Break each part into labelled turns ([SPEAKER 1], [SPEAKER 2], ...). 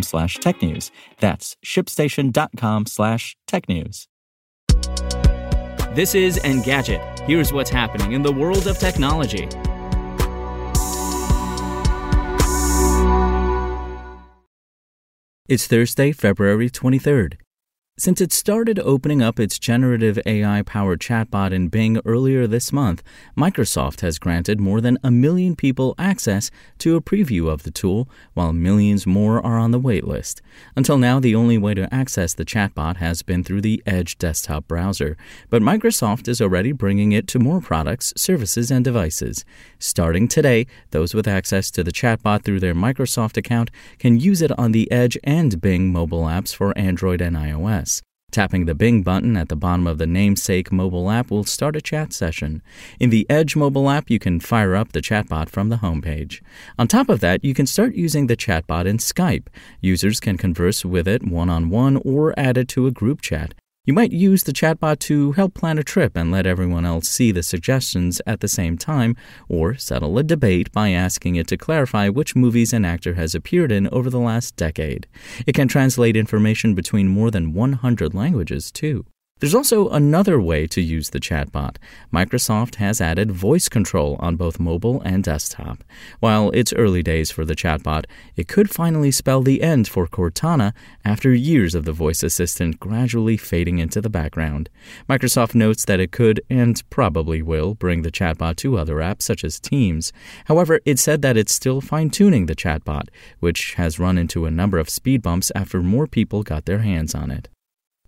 [SPEAKER 1] slash technews. That's shipstation.com slash tech news.
[SPEAKER 2] This is Engadget. Here's what's happening in the world of technology.
[SPEAKER 1] It's Thursday, February 23rd. Since it started opening up its generative AI powered chatbot in Bing earlier this month, Microsoft has granted more than a million people access to a preview of the tool, while millions more are on the waitlist. Until now, the only way to access the chatbot has been through the Edge desktop browser, but Microsoft is already bringing it to more products, services, and devices. Starting today, those with access to the chatbot through their Microsoft account can use it on the Edge and Bing mobile apps for Android and iOS. Tapping the Bing button at the bottom of the namesake mobile app will start a chat session. In the Edge mobile app, you can fire up the chatbot from the homepage. On top of that, you can start using the chatbot in Skype. Users can converse with it one on one or add it to a group chat. You might use the chatbot to help plan a trip and let everyone else see the suggestions at the same time, or settle a debate by asking it to clarify which movies an actor has appeared in over the last decade. It can translate information between more than 100 languages, too. There's also another way to use the chatbot. Microsoft has added voice control on both mobile and desktop. While it's early days for the chatbot, it could finally spell the end for Cortana after years of the voice assistant gradually fading into the background. Microsoft notes that it could and probably will bring the chatbot to other apps such as Teams. However, it said that it's still fine tuning the chatbot, which has run into a number of speed bumps after more people got their hands on it.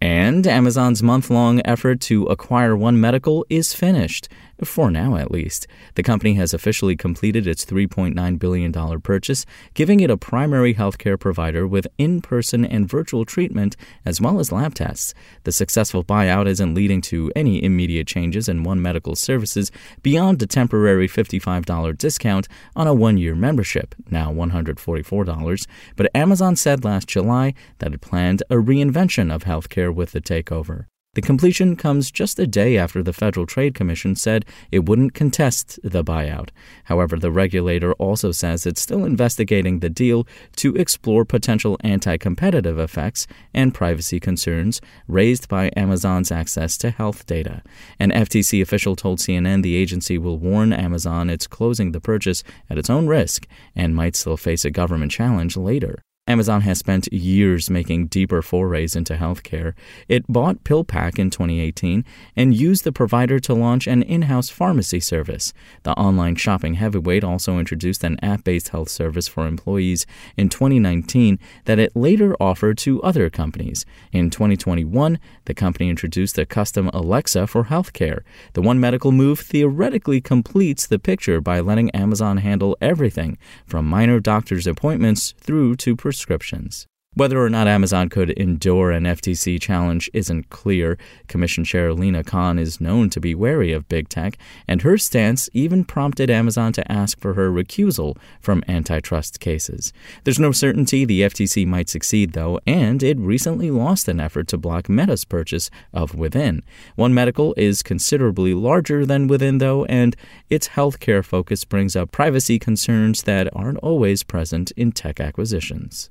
[SPEAKER 1] And Amazon's month long effort to acquire One Medical is finished for now at least. The company has officially completed its $3.9 billion purchase, giving it a primary healthcare provider with in person and virtual treatment as well as lab tests. The successful buyout isn't leading to any immediate changes in One Medical services beyond a temporary $55 discount on a one year membership, now $144. But Amazon said last July that it planned a reinvention of healthcare with the takeover. The completion comes just a day after the Federal Trade Commission said it wouldn't contest the buyout. However, the regulator also says it's still investigating the deal to explore potential anti competitive effects and privacy concerns raised by Amazon's access to health data. An FTC official told CNN the agency will warn Amazon it's closing the purchase at its own risk and might still face a government challenge later. Amazon has spent years making deeper forays into healthcare. It bought PillPack in 2018 and used the provider to launch an in house pharmacy service. The online shopping heavyweight also introduced an app based health service for employees in 2019 that it later offered to other companies. In 2021, the company introduced a custom Alexa for healthcare. The One Medical move theoretically completes the picture by letting Amazon handle everything from minor doctor's appointments through to prescriptions. Whether or not Amazon could endure an FTC challenge isn't clear. Commission Chair Lina Khan is known to be wary of big tech, and her stance even prompted Amazon to ask for her recusal from antitrust cases. There's no certainty the FTC might succeed, though, and it recently lost an effort to block Meta's purchase of Within. One Medical is considerably larger than Within, though, and its healthcare focus brings up privacy concerns that aren't always present in tech acquisitions.